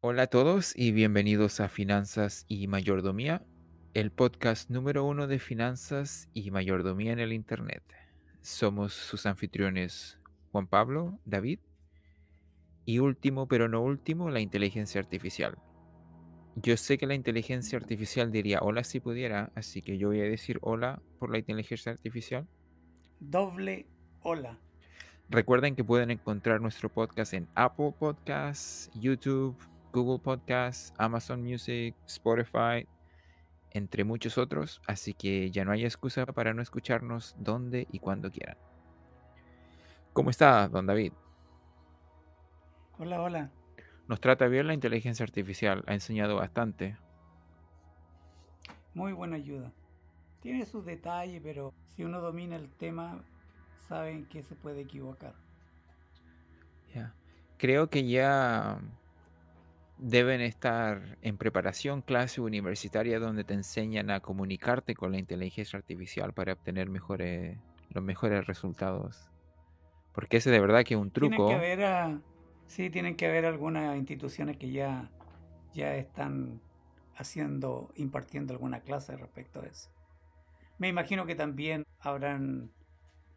Hola a todos y bienvenidos a Finanzas y Mayordomía, el podcast número uno de finanzas y mayordomía en el Internet. Somos sus anfitriones Juan Pablo, David y último pero no último, la inteligencia artificial. Yo sé que la inteligencia artificial diría hola si pudiera, así que yo voy a decir hola por la inteligencia artificial. Doble hola. Recuerden que pueden encontrar nuestro podcast en Apple Podcasts, YouTube, Google Podcasts, Amazon Music, Spotify, entre muchos otros, así que ya no hay excusa para no escucharnos donde y cuando quieran. ¿Cómo está, don David? Hola, hola. Nos trata bien la inteligencia artificial, ha enseñado bastante. Muy buena ayuda. Tiene sus detalles, pero si uno domina el tema, saben que se puede equivocar. Ya. Creo que ya deben estar en preparación clase universitaria donde te enseñan a comunicarte con la inteligencia artificial para obtener mejores, los mejores resultados. Porque ese de verdad que es un truco. Tienen que haber, sí, tienen que haber algunas instituciones que ya, ya están haciendo, impartiendo alguna clase respecto a eso. Me imagino que también habrán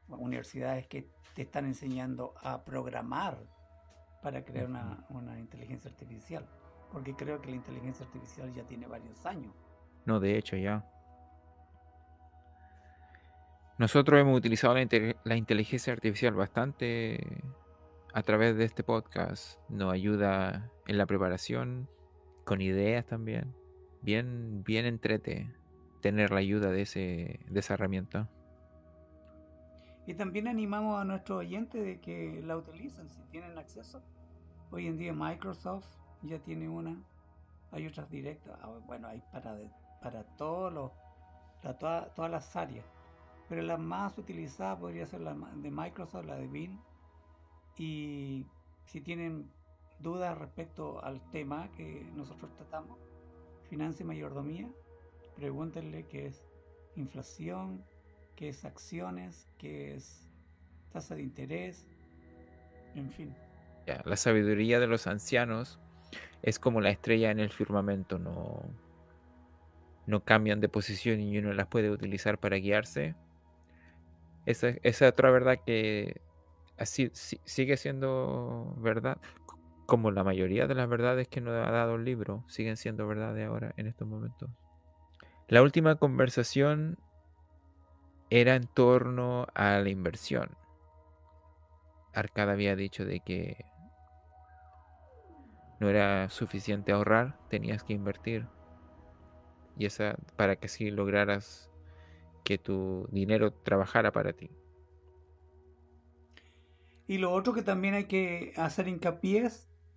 universidades que te están enseñando a programar para crear una, una, inteligencia artificial. Porque creo que la inteligencia artificial ya tiene varios años. No, de hecho ya. Nosotros hemos utilizado la, la inteligencia artificial bastante a través de este podcast. Nos ayuda en la preparación, con ideas también. Bien, bien entrete tener la ayuda de, ese, de esa herramienta. Y también animamos a nuestros oyentes de que la utilicen si tienen acceso. Hoy en día Microsoft ya tiene una, hay otras directas, ah, bueno, hay para, para todos los, todas las áreas. Pero la más utilizada podría ser la de Microsoft, la de Bing. Y si tienen dudas respecto al tema que nosotros tratamos, finanza y mayordomía, pregúntenle qué es inflación, qué es acciones, qué es tasa de interés, en fin. la sabiduría de los ancianos es como la estrella en el firmamento, no, no cambian de posición y uno las puede utilizar para guiarse. Esa es otra verdad que así sigue siendo verdad, como la mayoría de las verdades que nos ha dado el libro siguen siendo verdades ahora en estos momentos. La última conversación era en torno a la inversión. Arcada había dicho de que no era suficiente ahorrar, tenías que invertir. Y esa para que así lograras que tu dinero trabajara para ti. Y lo otro que también hay que hacer hincapié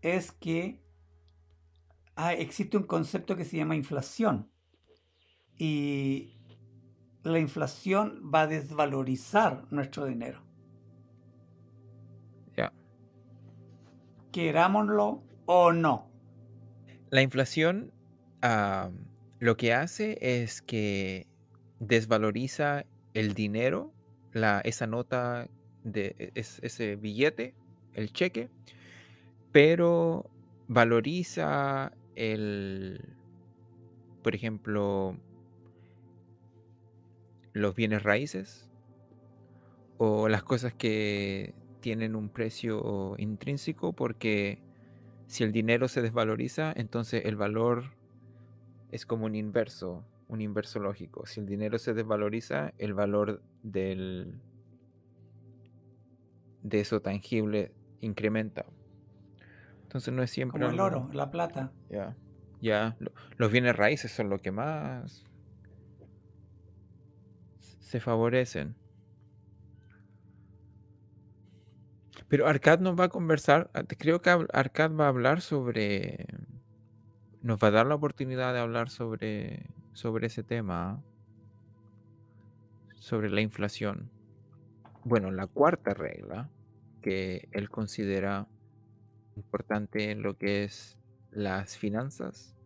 es que existe un concepto que se llama inflación. Y la inflación va a desvalorizar nuestro dinero. Ya. Querámoslo o no. La inflación lo que hace es que desvaloriza el dinero, la, esa nota de ese billete, el cheque, pero valoriza el, por ejemplo, los bienes raíces o las cosas que tienen un precio intrínseco porque si el dinero se desvaloriza, entonces el valor es como un inverso, un inverso lógico. Si el dinero se desvaloriza, el valor del de eso tangible incrementa. Entonces no es siempre como el oro, la plata. Ya. Ya, los bienes raíces son lo que más se favorecen. Pero Arcad nos va a conversar, ah, creo que Arcad va a hablar sobre, nos va a dar la oportunidad de hablar sobre, sobre ese tema, sobre la inflación. Bueno, la cuarta regla que él considera importante en lo que es las finanzas,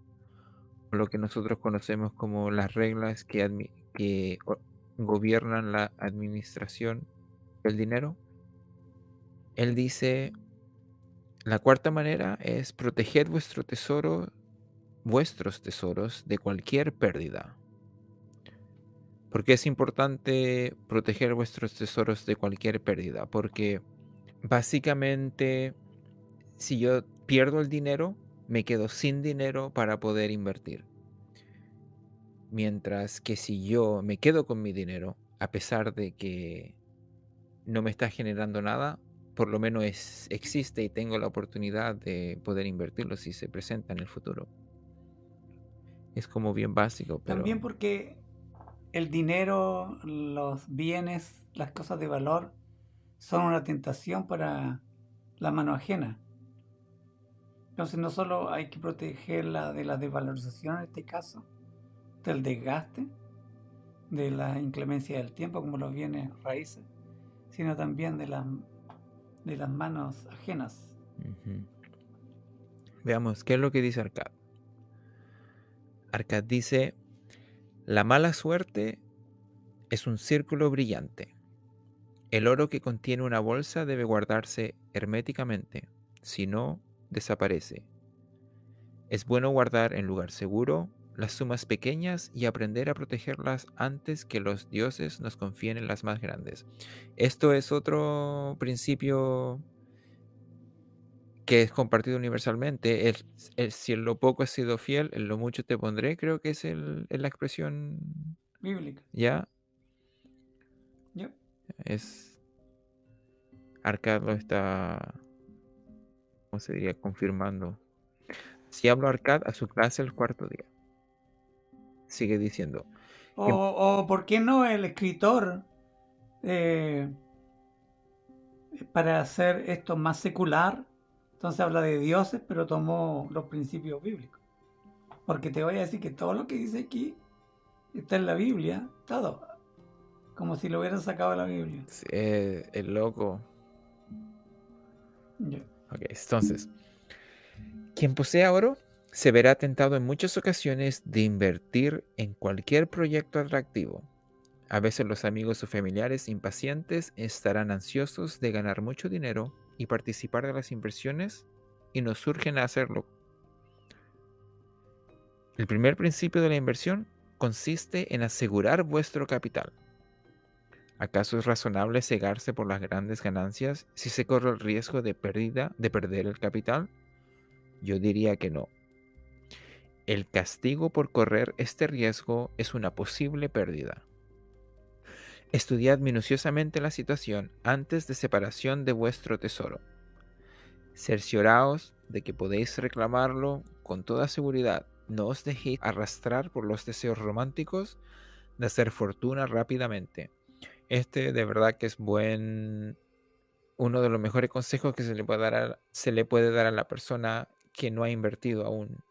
lo que nosotros conocemos como las reglas que, que gobiernan la administración del dinero. Él dice, La cuarta manera es proteger vuestro tesoro, vuestros tesoros de cualquier pérdida. ¿Por qué es importante proteger vuestros tesoros de cualquier pérdida? Porque básicamente si yo pierdo el dinero, me quedo sin dinero para poder invertir. Mientras que si yo me quedo con mi dinero, a pesar de que no me está generando nada, por lo menos es, existe y tengo la oportunidad de poder invertirlo si se presenta en el futuro. Es como bien básico. Pero... También porque el dinero, los bienes, las cosas de valor son una tentación para la mano ajena. Entonces no solo hay que protegerla de la desvalorización en este caso, del desgaste, de la inclemencia del tiempo como los bienes raíces, sino también de, la, de las manos ajenas. Veamos, ¿qué es lo que dice Arcad? Arcad dice, la mala suerte es un círculo brillante. El oro que contiene una bolsa debe guardarse herméticamente, si no, desaparece. Es bueno guardar en lugar seguro las sumas pequeñas y aprender a protegerlas antes que los dioses nos confíen en las más grandes. Esto es otro principio que es compartido universalmente. si en lo poco has sido fiel, en lo mucho te pondré, creo que es, la expresión bíblica. ¿Ya? Es. Arcado está ¿cómo se diría? Confirmando. Si hablo Arcad a su clase el cuarto día. Sigue diciendo. O, por qué no el escritor, eh, para hacer esto más secular, entonces habla de dioses, pero tomó los principios bíblicos. Porque te voy a decir que todo lo que dice aquí está en la Biblia, todo. Como si lo hubieran sacado de la Biblia. Sí, es loco. Ok, entonces, quien posea oro se verá tentado en muchas ocasiones de invertir en cualquier proyecto atractivo. A veces los amigos o familiares impacientes estarán ansiosos de ganar mucho dinero y participar de las inversiones y nos surgen a hacerlo. El primer principio de la inversión consiste en asegurar vuestro capital. ¿Acaso es razonable cegarse por las grandes ganancias si se corre el riesgo de pérdida de perder el capital? Yo diría que no. El castigo por correr este riesgo es una posible pérdida. Estudiad minuciosamente la situación antes de separación de vuestro tesoro. Cercioraos de que podéis reclamarlo con toda seguridad. No os dejéis arrastrar por los deseos románticos de hacer fortuna rápidamente este de verdad que es buen, uno de los mejores consejos que se le puede dar se le puede dar a la persona que no ha invertido aún.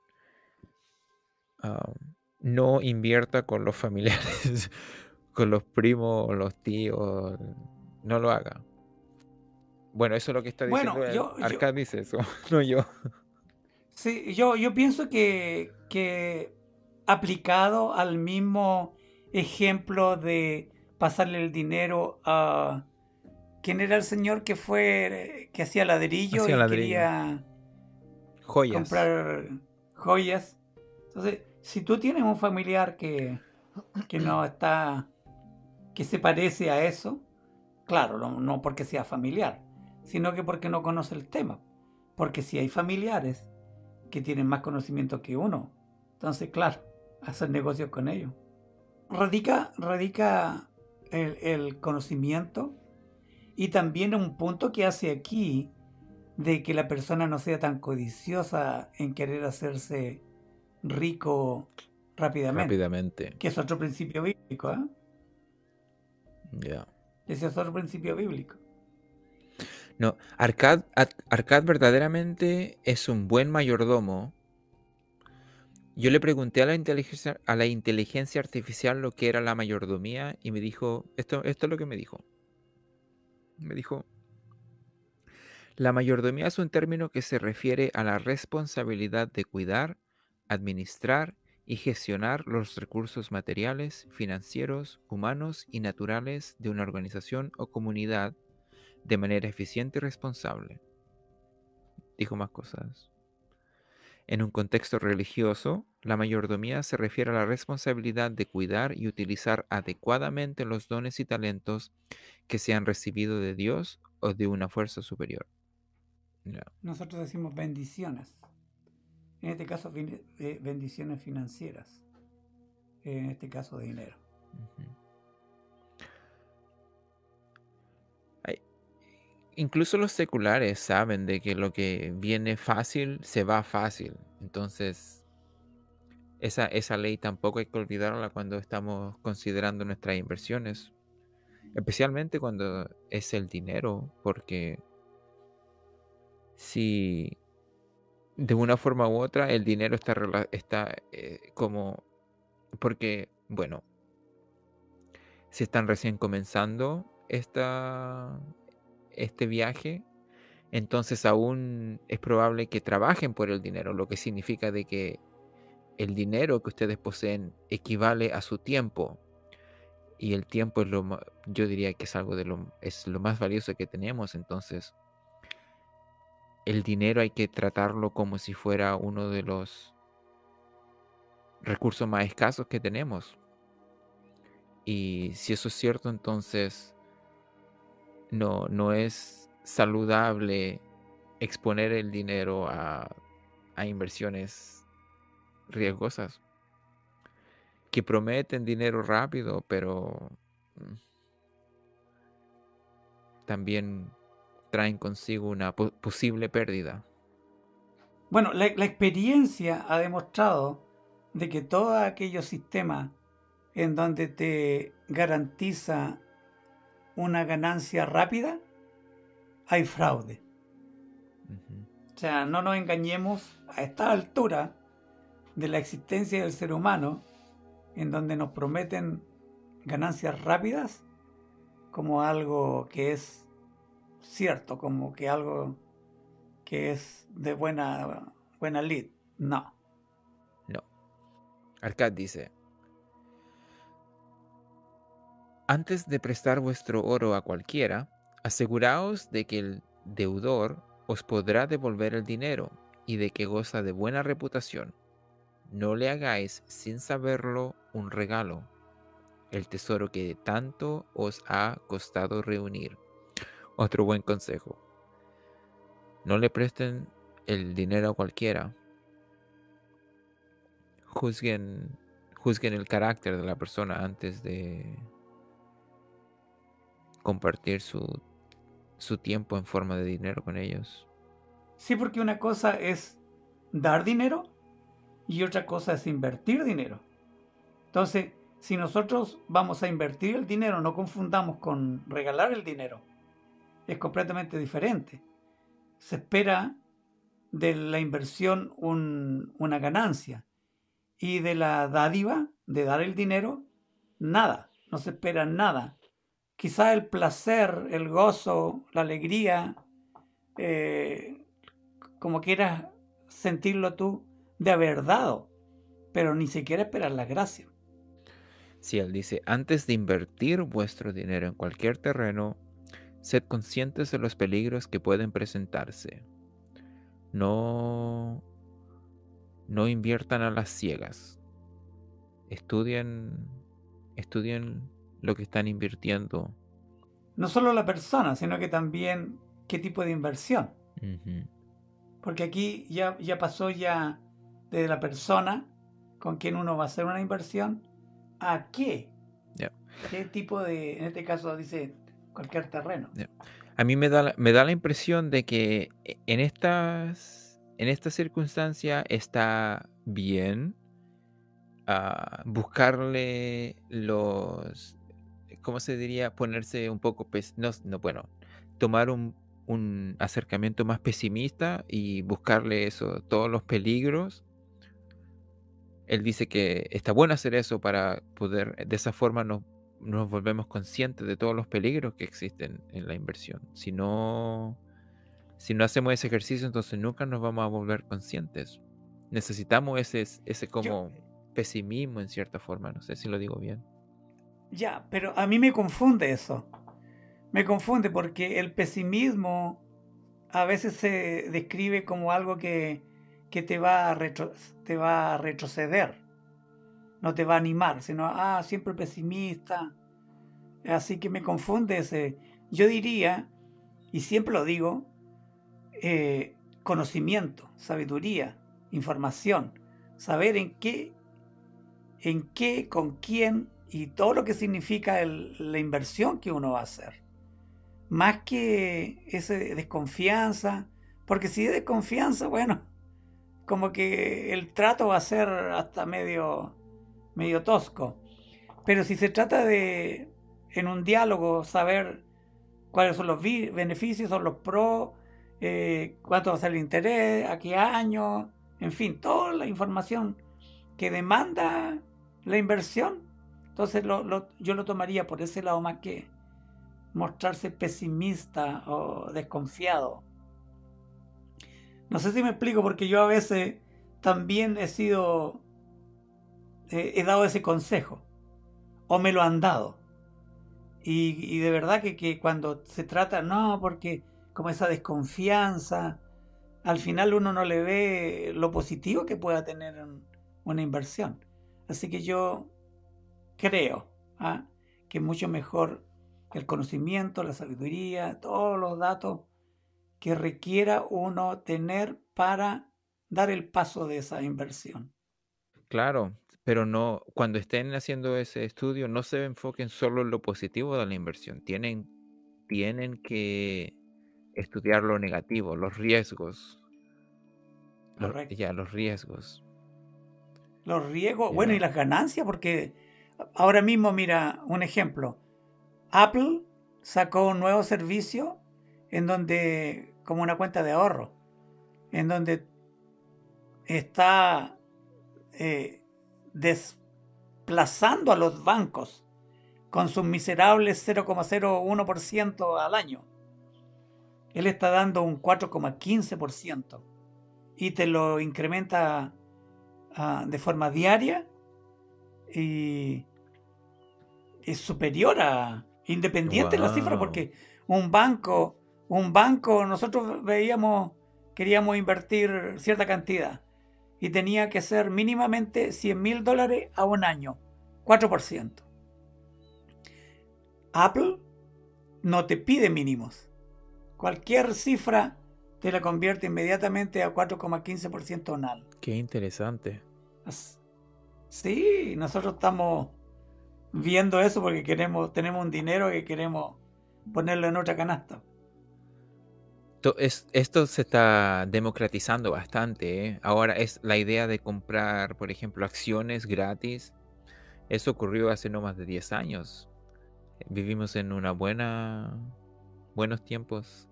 No invierta con los familiares, con los primos o los tíos, no lo haga. Bueno, eso es lo que está diciendo bueno, dice eso, no yo. Sí, yo, yo pienso que, que aplicado al mismo ejemplo de pasarle el dinero a... ¿Quién era el señor que fue, que hacía ladrillo y quería joyas. comprar joyas? Entonces, si tú tienes un familiar que, que no está, que se parece a eso, claro, no, porque sea familiar, sino que porque no conoce el tema. Porque si hay familiares que tienen más conocimiento que uno, entonces, claro, hacer negocios con ellos. Radica, radica el, conocimiento y también un punto que hace aquí de que la persona no sea tan codiciosa en querer hacerse rico rápidamente. Rápidamente. Que es otro principio bíblico, ¿eh? Ya. Ese es otro principio bíblico. No, Arcad, Arcad verdaderamente es un buen mayordomo yo le pregunté a la, inteligencia, a la inteligencia artificial lo que era la mayordomía y me dijo, esto, esto es lo que me dijo. Me dijo, la mayordomía es un término que se refiere a la responsabilidad de cuidar, administrar y gestionar los recursos materiales, financieros, humanos y naturales de una organización o comunidad de manera eficiente y responsable. dijo más cosas. En un contexto religioso, la mayordomía se refiere a la responsabilidad de cuidar y utilizar adecuadamente los dones y talentos que se han recibido de Dios o de una fuerza superior. Nosotros decimos bendiciones. En este caso, eh, bendiciones financieras. En este caso, dinero. incluso los seculares saben de que lo que viene fácil se va fácil. Entonces, esa, esa ley tampoco hay que olvidarla cuando estamos considerando nuestras inversiones. Especialmente cuando es el dinero, porque si de una forma u otra el dinero está, está eh, como... Porque, bueno, si están recién comenzando esta, este viaje, entonces aún es probable que trabajen por el dinero, lo que significa de que el dinero que ustedes poseen equivale a su tiempo. Y el tiempo es lo yo diría que es algo de lo es lo más valioso que tenemos, entonces el dinero hay que tratarlo como si fuera uno de los recursos más escasos que tenemos. Y si eso es cierto, entonces no, no es saludable exponer el dinero a, inversiones riesgosas que prometen dinero rápido, pero mm, también traen consigo una posible pérdida. Bueno, la, la, experiencia ha demostrado de que todos aquellos sistemas en donde te garantiza una ganancia rápida, hay fraude. O sea, no nos engañemos a esta altura de la existencia del ser humano, en donde nos prometen ganancias rápidas como algo que es cierto, como que algo que es de buena, buena lead. No. No. Arcad dice, Antes de prestar vuestro oro a cualquiera, aseguraos de que el deudor os podrá devolver el dinero y de que goza de buena reputación. No le hagáis sin saberlo un regalo, el tesoro que tanto os ha costado reunir. Otro buen consejo. No le presten el dinero a cualquiera. Juzguen, juzguen el carácter de la persona antes de, compartir su, su tiempo en forma de dinero con ellos. Sí, porque una cosa es dar dinero y otra cosa es invertir dinero. Entonces, si nosotros vamos a invertir el dinero, no confundamos con regalar el dinero. Es completamente diferente. Se espera de la inversión una ganancia y de la dádiva, de dar el dinero, nada. No se espera nada quizá el placer, el gozo, la alegría, eh, como quieras sentirlo tú, de haber dado, pero ni siquiera esperar la gracia. Si él dice, antes de invertir vuestro dinero en cualquier terreno, sed conscientes de los peligros que pueden presentarse. No, no inviertan a las ciegas. Estudien, estudien lo que están invirtiendo. No solo la persona, sino que también qué tipo de inversión. Porque aquí ya, ya pasó ya de la persona con quien uno va a hacer una inversión a qué. ¿Qué tipo de, en este caso dice cualquier terreno? A mí me da, me da la impresión de que en estas, en esta circunstancia está bien ah, buscarle los ¿cómo se diría? Ponerse un poco, no, no, bueno, tomar un, acercamiento más pesimista y buscarle eso, todos los peligros. Él dice que está bueno hacer eso para poder, de esa forma nos, nos volvemos conscientes de todos los peligros que existen en la inversión. Si no, si no hacemos ese ejercicio, entonces nunca nos vamos a volver conscientes. Necesitamos ese, ese como pesimismo en cierta forma, no sé si lo digo bien. Ya, pero a mí me confunde eso. Me confunde porque el pesimismo a veces se describe como algo que, que te, va a te va a retroceder, no te va a animar, sino, ah, siempre pesimista. Así que me confunde ese. Yo diría, y siempre lo digo, eh, conocimiento, sabiduría, información, saber en qué, en qué, con quién y todo lo que significa la inversión que uno va a hacer. Más que esa desconfianza, porque si es desconfianza, bueno, como que el trato va a ser hasta medio, medio tosco. Pero si se trata de, en un diálogo, saber cuáles son los beneficios, son los pros, eh, cuánto va a ser el interés, a qué año, en fin, toda la información que demanda la inversión. Entonces yo lo tomaría por ese lado más que mostrarse pesimista o desconfiado. No sé si me explico porque yo a veces también he sido, he dado ese consejo o me lo han dado. Y, de verdad que, que, cuando se trata, no, porque como esa desconfianza, al final uno no le ve lo positivo que pueda tener una inversión. Así que yo creo ¿ah? que mucho mejor el conocimiento, la sabiduría, todos los datos que requiera uno tener para dar el paso de esa inversión. Claro, pero no, cuando estén haciendo ese estudio, no se enfoquen solo en lo positivo de la inversión. Tienen, tienen que estudiar lo negativo, los riesgos. ya, los riesgos. Los riesgos, bueno, y las ganancias, porque ahora mismo, mira, un ejemplo. Apple sacó un nuevo servicio en donde, como una cuenta de ahorro, en donde está eh, desplazando a los bancos con sus miserables 0,01% al año. Él está dando un 4,15% y te lo incrementa ah, de forma diaria y es superior a independiente de la cifra porque un banco, un banco, nosotros veíamos, queríamos invertir cierta cantidad y tenía que ser mínimamente 100 mil dólares a un año, 4%. Apple no te pide mínimos. Cualquier cifra te la convierte inmediatamente a 4,15% anual. Qué interesante. Sí, nosotros estamos viendo eso porque queremos, tenemos un dinero que queremos ponerlo en otra canasta. Esto se está democratizando bastante. ¿eh? Ahora es la idea de comprar, por ejemplo, acciones gratis. Eso ocurrió hace no más de 10 años. Vivimos en una buena buenos tiempos.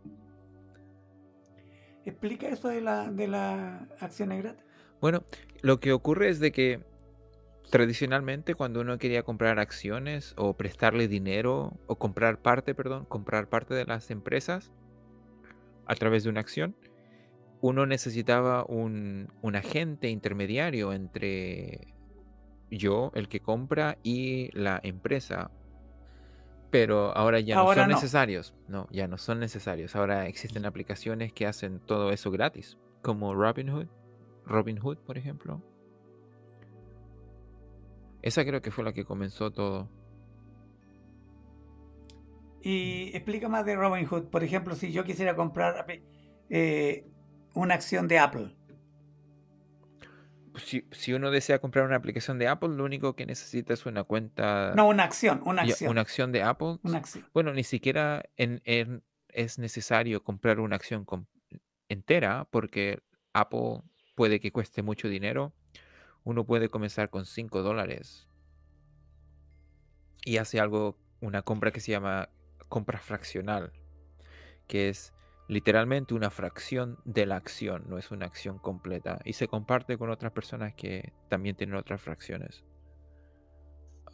Explica eso de la, de la acciones gratis. Bueno, lo que ocurre es de que tradicionalmente cuando uno quería comprar acciones o prestarle dinero o comprar parte, perdón, comprar parte de las empresas a través de una acción, uno necesitaba un, un agente intermediario entre yo, el que compra, y la empresa pero ahora ya no son necesarios. No, ya no son necesarios. Ahora existen aplicaciones que hacen todo eso gratis, como Robinhood, Robinhood, por ejemplo. Esa creo que fue la que comenzó todo. Y explica más de Robinhood. Por ejemplo, si yo quisiera comprar eh, una acción de Apple, si, uno desea comprar una aplicación de Apple, lo único que necesita es una cuenta. No, una acción, una acción. Una acción de Apple. Bueno, ni siquiera es necesario comprar una acción entera porque Apple puede que cueste mucho dinero. Uno puede comenzar con 5 dólares y hace algo, una compra que se llama compra fraccional, que es literalmente una fracción de la acción, no es una acción completa. Y se comparte con otras personas que también tienen otras fracciones.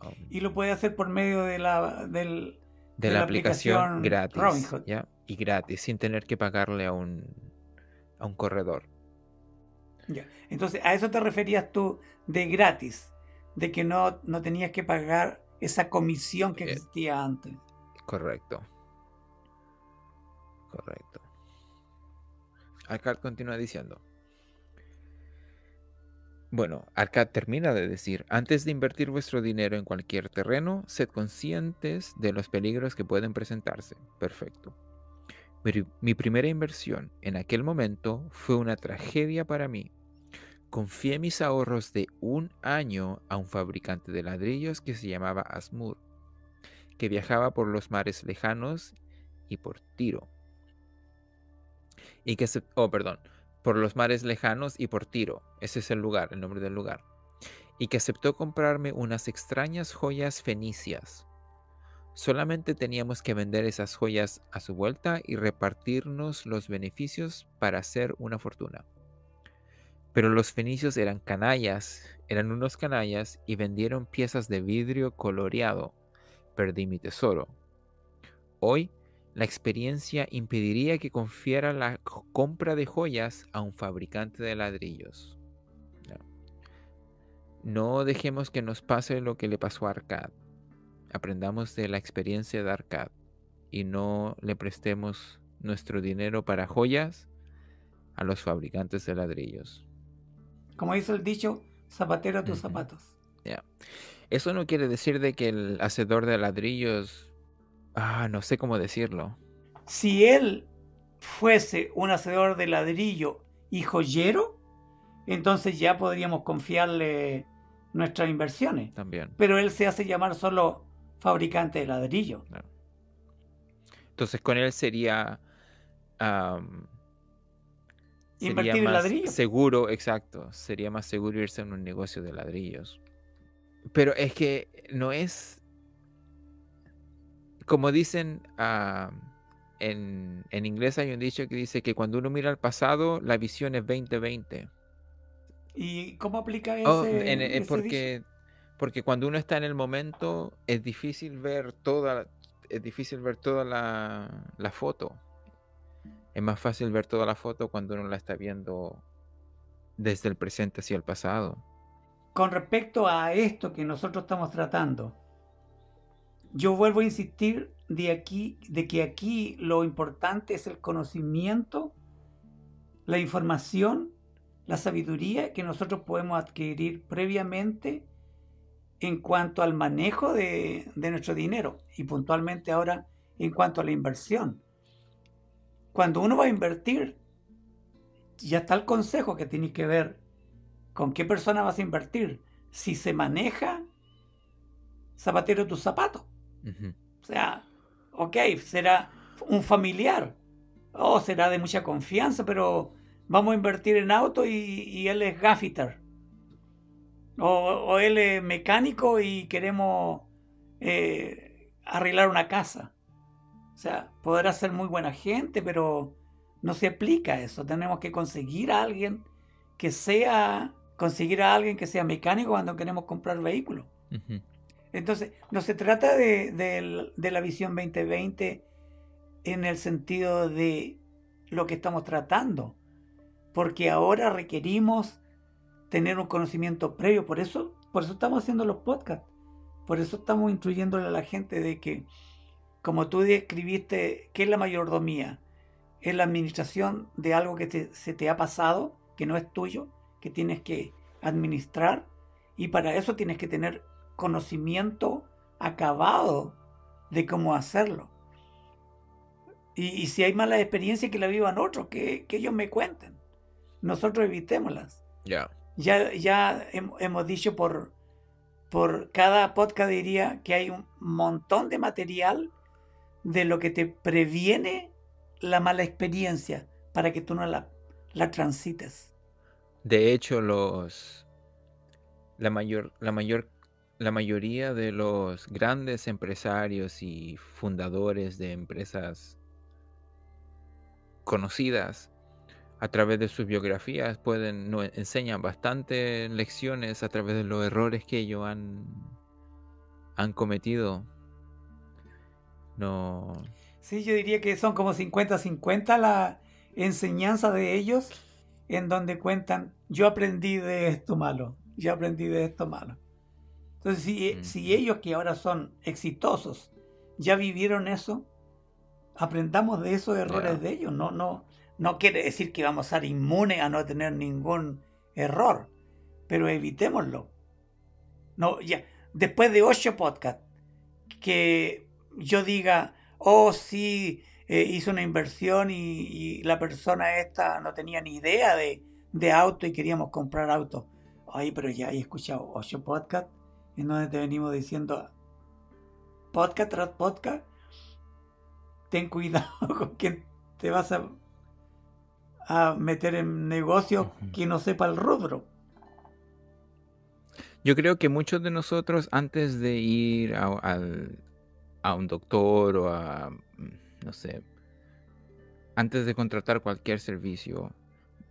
Um, y lo puede hacer por medio de la, de, la, aplicación, gratis. Y gratis, sin tener que pagarle a un, a un corredor. Ya. Entonces, a eso te referías tú de gratis, de que no, no tenías que pagar esa comisión que eh, existía antes. Correcto. Correcto. Arcad continúa diciendo. Bueno, Arcad termina de decir, antes de invertir vuestro dinero en cualquier terreno, sed conscientes de los peligros que pueden presentarse. Perfecto. Mi, mi primera inversión en aquel momento fue una tragedia para mí. Confié mis ahorros de un año a un fabricante de ladrillos que se llamaba Asmur, que viajaba por los mares lejanos y por Tiro. Y que se, oh, perdón, por los mares lejanos y por Tiro. Ese es el lugar, el nombre del lugar. Y que aceptó comprarme unas extrañas joyas fenicias. Solamente teníamos que vender esas joyas a su vuelta y repartirnos los beneficios para hacer una fortuna. Pero los fenicios eran canallas, eran unos canallas y vendieron piezas de vidrio coloreado. Perdí mi tesoro. Hoy la experiencia impediría que confiara la compra de joyas a un fabricante de ladrillos. No, dejemos que nos pase lo que le pasó a Arcad. Aprendamos de la experiencia de Arcad y no le prestemos nuestro dinero para joyas a los fabricantes de ladrillos. Como dice el dicho, zapatero a tus zapatos. Eso no quiere decir de que el hacedor de ladrillos Ah, no sé cómo decirlo. Si él fuese un hacedor de ladrillo y joyero, entonces ya podríamos confiarle nuestras inversiones. También. Pero él se hace llamar solo fabricante de ladrillo. Entonces con él sería... Invertir en ladrillo. Seguro, exacto. Sería más seguro irse en un negocio de ladrillos. Pero es que no es como dicen ah, en, inglés hay un dicho que dice que cuando uno mira al pasado, la visión es 2020. ¿Y cómo aplica oh, ese, porque, porque cuando uno está en el momento es difícil ver toda, es difícil ver toda la, la foto. Es más fácil ver toda la foto cuando uno la está viendo desde el presente hacia el pasado. Con respecto a esto que nosotros estamos tratando, yo vuelvo a insistir de aquí, de que aquí lo importante es el conocimiento, la información, la sabiduría que nosotros podemos adquirir previamente en cuanto al manejo de, nuestro dinero y puntualmente ahora en cuanto a la inversión. Cuando uno va a invertir, ya está el consejo que tienes que ver con qué persona vas a invertir. Si se maneja, zapatero tus zapatos. O sea, ok, será un familiar, o será de mucha confianza, pero vamos a invertir en auto y, él es gaffiter. O, él es mecánico y queremos eh, arreglar una casa. O sea, podrá ser muy buena gente, pero no se aplica eso. Tenemos que conseguir a alguien que sea, conseguir a alguien que sea mecánico cuando queremos comprar vehículos. Entonces, no se trata de, la visión 2020 en el sentido de lo que estamos tratando, porque ahora requerimos tener un conocimiento previo, por eso, por eso estamos haciendo los podcasts, por eso estamos instruyéndole a la gente de que, como tú describiste, ¿qué es la mayordomía? Es la administración de algo que se te ha pasado, que no es tuyo, que tienes que administrar, y para eso tienes que tener conocimiento acabado de cómo hacerlo. Y, si hay malas experiencias, que la vivan otros, que, ellos me cuenten. Nosotros evitémoslas. Ya. Ya, ya hemos dicho por, por cada podcast, diría que hay un montón de material de lo que te previene la mala experiencia para que tú no la, la transites. De hecho, los la mayor, la mayor la mayoría de los grandes empresarios y fundadores de empresas conocidas a través de sus biografías pueden no, enseñan bastante lecciones a través de los errores que ellos han han cometido. No. Sí, yo diría que son como 50-50 la enseñanza de ellos en donde cuentan, yo aprendí de esto malo, yo aprendí de esto malo. Entonces, si, ellos que ahora son exitosos ya vivieron eso, aprendamos de esos errores de ellos, no, no, No quiere decir que vamos a ser inmunes a no tener ningún error, pero evitémoslo. No, ya, después de ocho podcasts, que yo diga, oh sí, eh, hice una inversión y, la persona esta no tenía ni idea de, de auto y queríamos comprar auto. Ay, pero ya he escuchado ocho podcasts en donde te venimos diciendo podcast tras podcast. Ten cuidado con quien te vas a a meter en negocios que no sepa el rubro. Yo creo que muchos de nosotros antes de ir a, a un doctor o a, mm, no sé, antes de contratar cualquier servicio,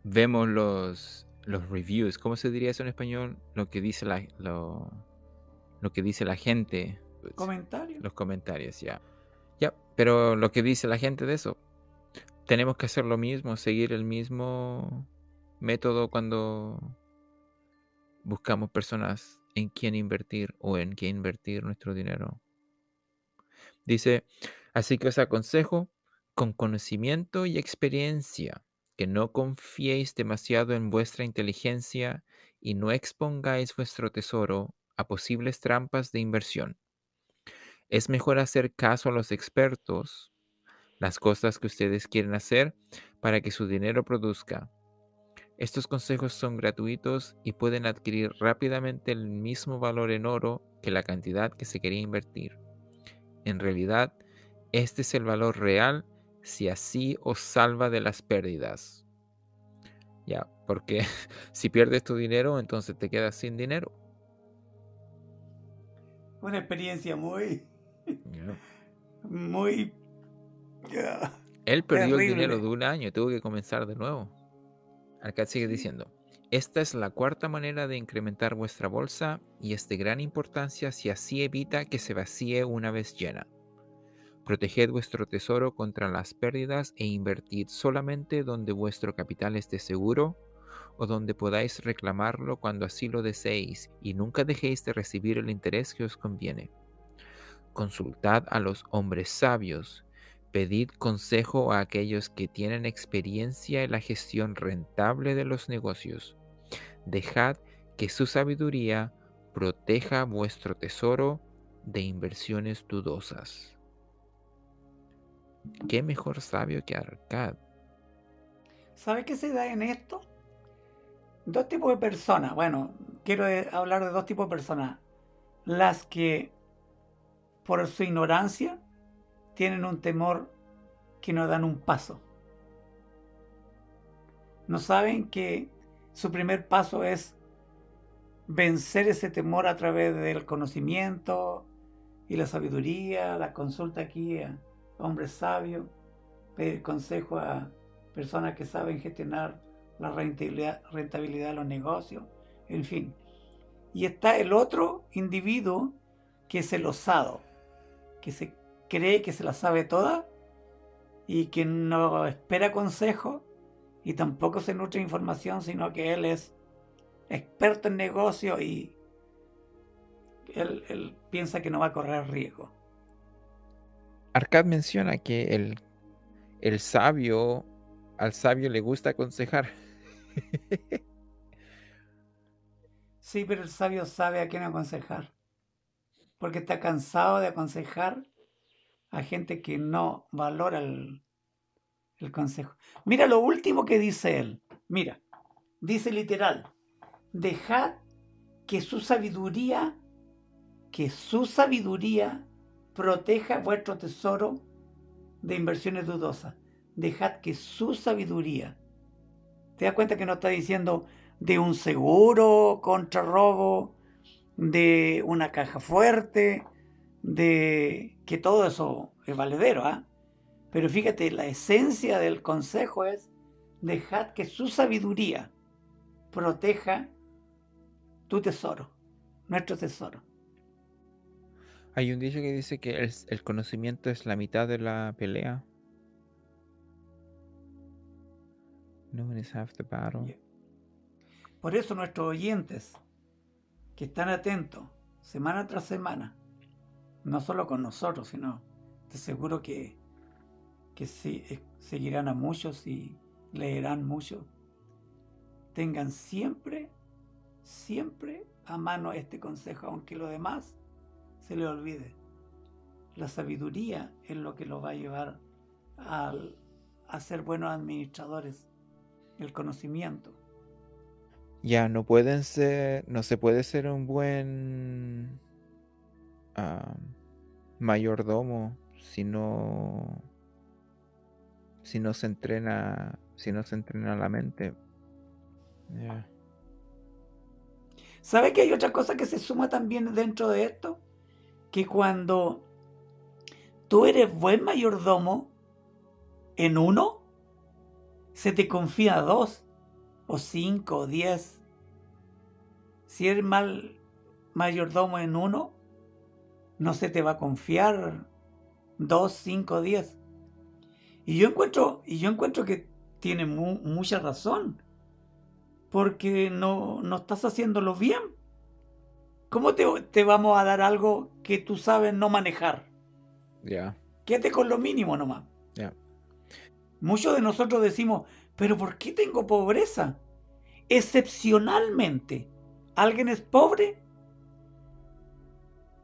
vemos los, los reviews, ¿cómo se diría eso en español? Lo que dice la, lo, lo que dice la gente. Pues, comentarios. Los comentarios, ya. Ya, pero lo que dice la gente de eso tenemos que hacer lo mismo, seguir el mismo método cuando buscamos personas en quien invertir o en qué invertir nuestro dinero. Dice, así que os aconsejo con conocimiento y experiencia que no confiéis demasiado en vuestra inteligencia y no expongáis vuestro tesoro a posibles trampas de inversión. Es mejor hacer caso a los expertos las cosas que ustedes quieren hacer para que su dinero produzca. Estos consejos son gratuitos y pueden adquirir rápidamente el mismo valor en oro que la cantidad que se quería invertir. En realidad, este es el valor real si así os salva de las pérdidas. Ya, porque si pierdes tu dinero, entonces te quedas sin dinero. Una experiencia muy, muy él perdió el dinero de un año y tuvo que comenzar de nuevo. Arcad sigue diciendo, esta es la cuarta manera de incrementar vuestra bolsa y es de gran importancia si así evita que se vacíe una vez llena. Proteged vuestro tesoro contra las pérdidas e invertid solamente donde vuestro capital esté seguro o donde podáis reclamarlo cuando así lo deseéis y nunca dejéis de recibir el interés que os conviene. Consultad a los hombres sabios Pedid consejo a aquellos que tienen experiencia en la gestión rentable de los negocios. Dejad que su sabiduría proteja vuestro tesoro de inversiones dudosas. ¿Qué mejor sabio que Arcad? ¿Sabe qué se da en esto? Dos tipos de personas. Bueno, quiero hablar de dos tipos de personas. Las que por su ignorancia tienen un temor que no dan un paso. No saben que su primer paso es vencer ese temor a través del conocimiento y la sabiduría, la consulta aquí hombres sabios, pedir consejo a personas que saben gestionar la rentabilidad, rentabilidad de los negocios, en fin. Y está el otro individuo que es el osado, que se cree que se la sabe toda y que no espera consejo y tampoco se nutre información, sino que él es experto en negocio y él, piensa que no va a correr riesgo. Arcad menciona que el, el sabio, al sabio le gusta aconsejar. sí, pero el sabio sabe a quién aconsejar. Porque está cansado de aconsejar a gente que no valora el, consejo. Mira lo último que dice él. Mira, dice literal, dejad que su sabiduría, que su sabiduría proteja vuestro tesoro de inversiones dudosas. Dejad que su sabiduría. ¿Te das cuenta que no está diciendo de un seguro contra robo, de una caja fuerte, de que todo eso es valedero, ¿ah? Pero fíjate, la esencia del consejo es dejad que su sabiduría proteja tu tesoro, nuestro tesoro. Hay un dicho que dice que el, conocimiento es la mitad de la pelea. Is half the battle. Por eso nuestros oyentes que están atentos semana tras semana no solo con nosotros, sino te seguro que, que sí, eh, seguirán a muchos y, leerán mucho, tengan siempre, siempre a mano este consejo, aunque lo demás se le olvide. La sabiduría es lo que lo va a llevar a ser buenos administradores, el conocimiento. Ya, no pueden ser, no se puede ser un buen ah, mayordomo si no, si no se entrena, si no se entrena la mente. ¿Sabe que hay otra cosa que se suma también dentro de esto? Que cuando tú eres buen mayordomo en uno, se te confía dos, o cinco, o diez. Si eres mal mayordomo en uno, no se te va a confiar dos, cinco, diez. Y yo encuentro, y yo encuentro que tiene mucha razón porque no, no estás haciéndolo bien. ¿Cómo te, vamos a dar algo que tú sabes no manejar? Ya. Quédate con lo mínimo nomás. Ya. Muchos de nosotros decimos, pero ¿por qué tengo pobreza? Excepcionalmente, ¿alguien es pobre?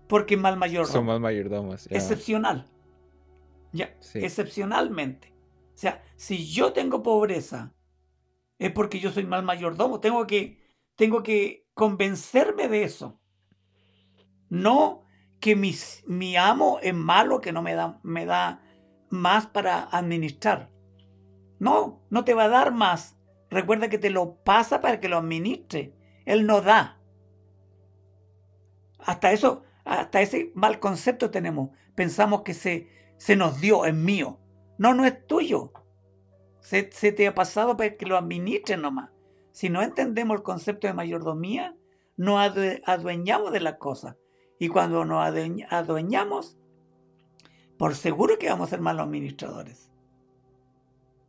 Porque mal mayordomo. Son mal mayordomos. Excepcional. Ya, excepcionalmente. O sea, si yo tengo pobreza es porque yo soy mal mayordomo. Tengo que, tengo que convencerme de eso. No que mi amo es malo, que no me da, me da más para administrar. No, no te va a dar más. Recuerda que te lo pasa para que lo administre. Él no da. Hasta eso, hasta ese mal concepto tenemos. Pensamos que se, se nos dio, es mío. No, no es tuyo. Se, te ha pasado para que lo administren nomás. Si no entendemos el concepto de mayordomía, nos adueñamos de las cosas. Y cuando nos adueñamos, por seguro que vamos a ser malos administradores.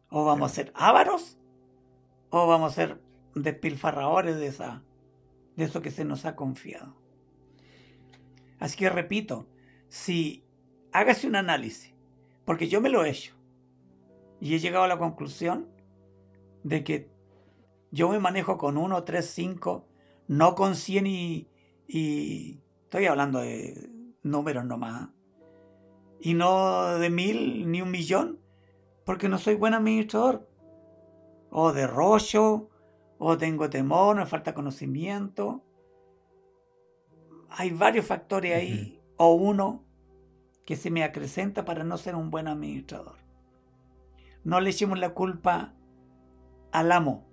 O vamos a ser ávaros, o vamos a ser despilfarradores de, esa, de eso que se nos ha confiado. Así que repito, si hágase un análisis, porque yo me lo he hecho, y he llegado a la conclusión de que yo me manejo con 1, 3, 5, no con 100 y, y estoy hablando de números nomás. Y no de mil ni un millón, porque no soy buen administrador. O derrocho, o tengo temor, me falta conocimiento. Hay varios factores ahí, o uno que se me acrecenta para no ser un buen administrador no le echemos la culpa al amo.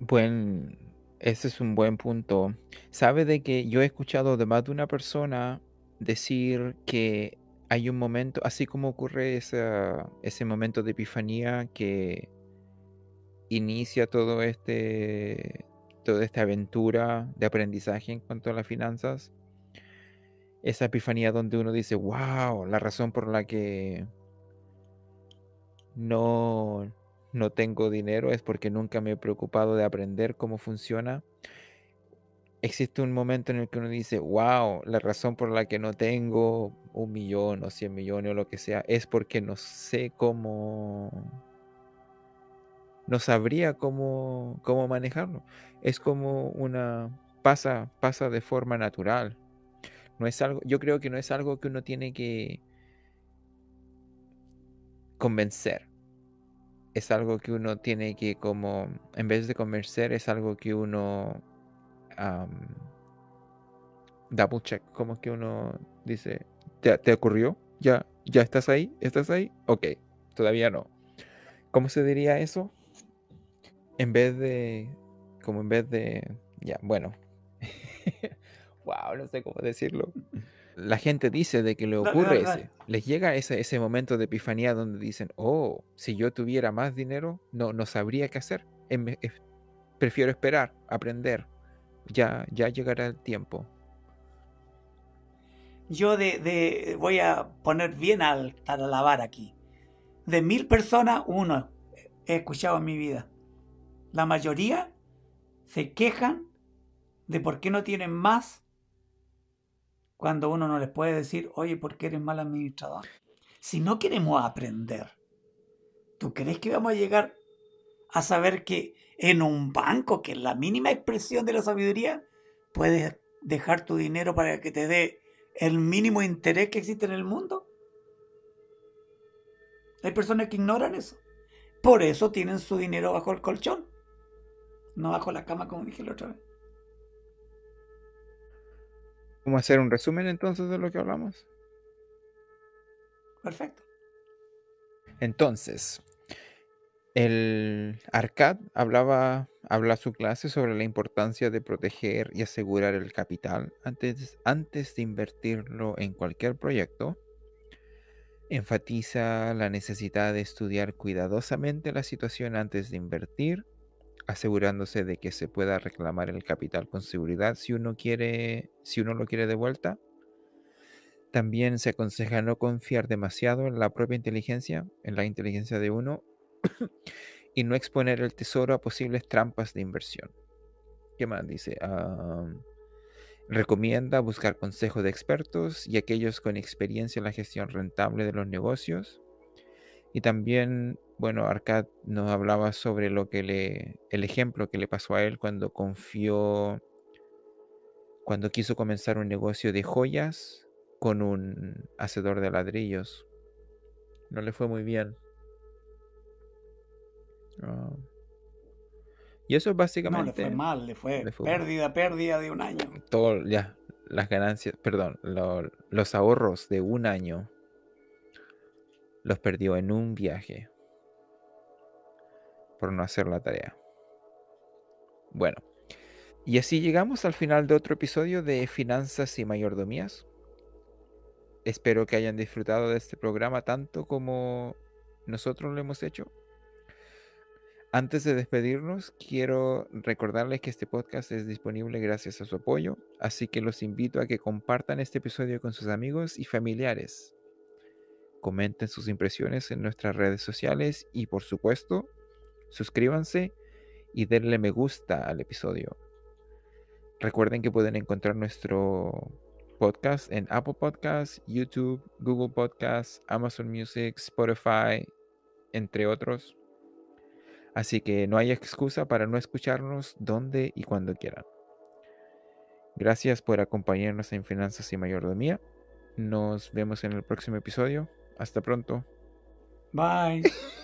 Buen, ese es un buen punto. Sabe de que yo he escuchado de más de una persona decir que hay un momento, así como ocurre ese momento de epifanía que inicia todo este, toda esta aventura de aprendizaje en cuanto a las finanzas. Esa epifanía donde uno dice, wow, la razón por la que no, no tengo dinero es porque nunca me he preocupado de aprender cómo funciona. Existe un momento en el que uno dice, wow, la razón por la que no tengo un millón o cien millones o lo que sea es porque no sé cómo, no sabría cómo, cómo manejarlo. Es como una, pasa, pasa de forma natural. No es algo, yo creo que no es algo que uno tiene que convencer. Es algo que uno tiene que como, en vez de convencer, es algo que uno double check, como que uno dice, ¿te, ¿te, ocurrió? ¿Ya, ¿Ya estás ahí? ¿Estás ahí? Ok, todavía no. ¿Cómo se diría eso? En vez de, como en vez de, ya, bueno. wow, no sé cómo decirlo la gente dice de que le ocurre ese, les llega ese, ese momento de epifanía donde dicen, oh, si yo tuviera más dinero, no, no sabría qué hacer. prefiero esperar, aprender. Ya, ya llegará el tiempo. Yo de, de voy a poner bien al, a la vara aquí. De mil personas, uno he escuchado en mi vida. La mayoría se quejan de por qué no tienen más cuando uno no les puede decir, oye, ¿por qué eres mal administrador? Si no queremos aprender, ¿Tú crees que vamos a llegar a saber que en un banco, que es la mínima expresión de la sabiduría, puedes dejar tu dinero para que te dé el mínimo interés que existe en el mundo? Hay personas que ignoran eso. Por eso tienen su dinero bajo el colchón, no bajo la cama, como dije la otra vez. ¿Cómo hacer un resumen entonces de lo que hablamos? Perfecto. Entonces, el Arcad hablaba, habla su clase sobre la importancia de proteger y asegurar el capital antes, antes de invertirlo en cualquier proyecto. Enfatiza la necesidad de estudiar cuidadosamente la situación antes de invertir, asegurándose de que se pueda reclamar el capital con seguridad si uno quiere, si uno lo quiere de vuelta. También se aconseja no confiar demasiado en la propia inteligencia, en la inteligencia de uno, y no exponer el tesoro a posibles trampas de inversión. ¿Qué más dice? recomienda buscar consejos de expertos y aquellos con experiencia en la gestión rentable de los negocios. Y también, bueno, Arcad nos hablaba sobre lo que le, el ejemplo que le pasó a él cuando confió, cuando quiso comenzar un negocio de joyas con un hacedor de ladrillos. No le fue muy bien. Ah. Y eso es básicamente. No, le fue mal, le fue, pérdida, pérdida de un año. Todo, ya, las ganancias, perdón, los ahorros de un año los perdió en un viaje por no hacer la tarea. Bueno, y así llegamos al final de otro episodio de Finanzas y Mayordomías. Espero que hayan disfrutado de este programa tanto como nosotros lo hemos hecho. Antes de despedirnos, quiero recordarles que este podcast es disponible gracias a su apoyo, así que los invito a que compartan este episodio con sus amigos y familiares. Comenten sus impresiones en nuestras redes sociales y por supuesto, suscríbanse y denle me gusta al episodio. Recuerden que pueden encontrar nuestro podcast en Apple Podcasts, YouTube, Google Podcasts, Amazon Music, Spotify, entre otros. Así que no hay excusa para no escucharnos donde y cuando quieran. Gracias por acompañarnos en Finanzas y Mayordomía. Nos vemos en el próximo episodio. Hasta pronto. Bye.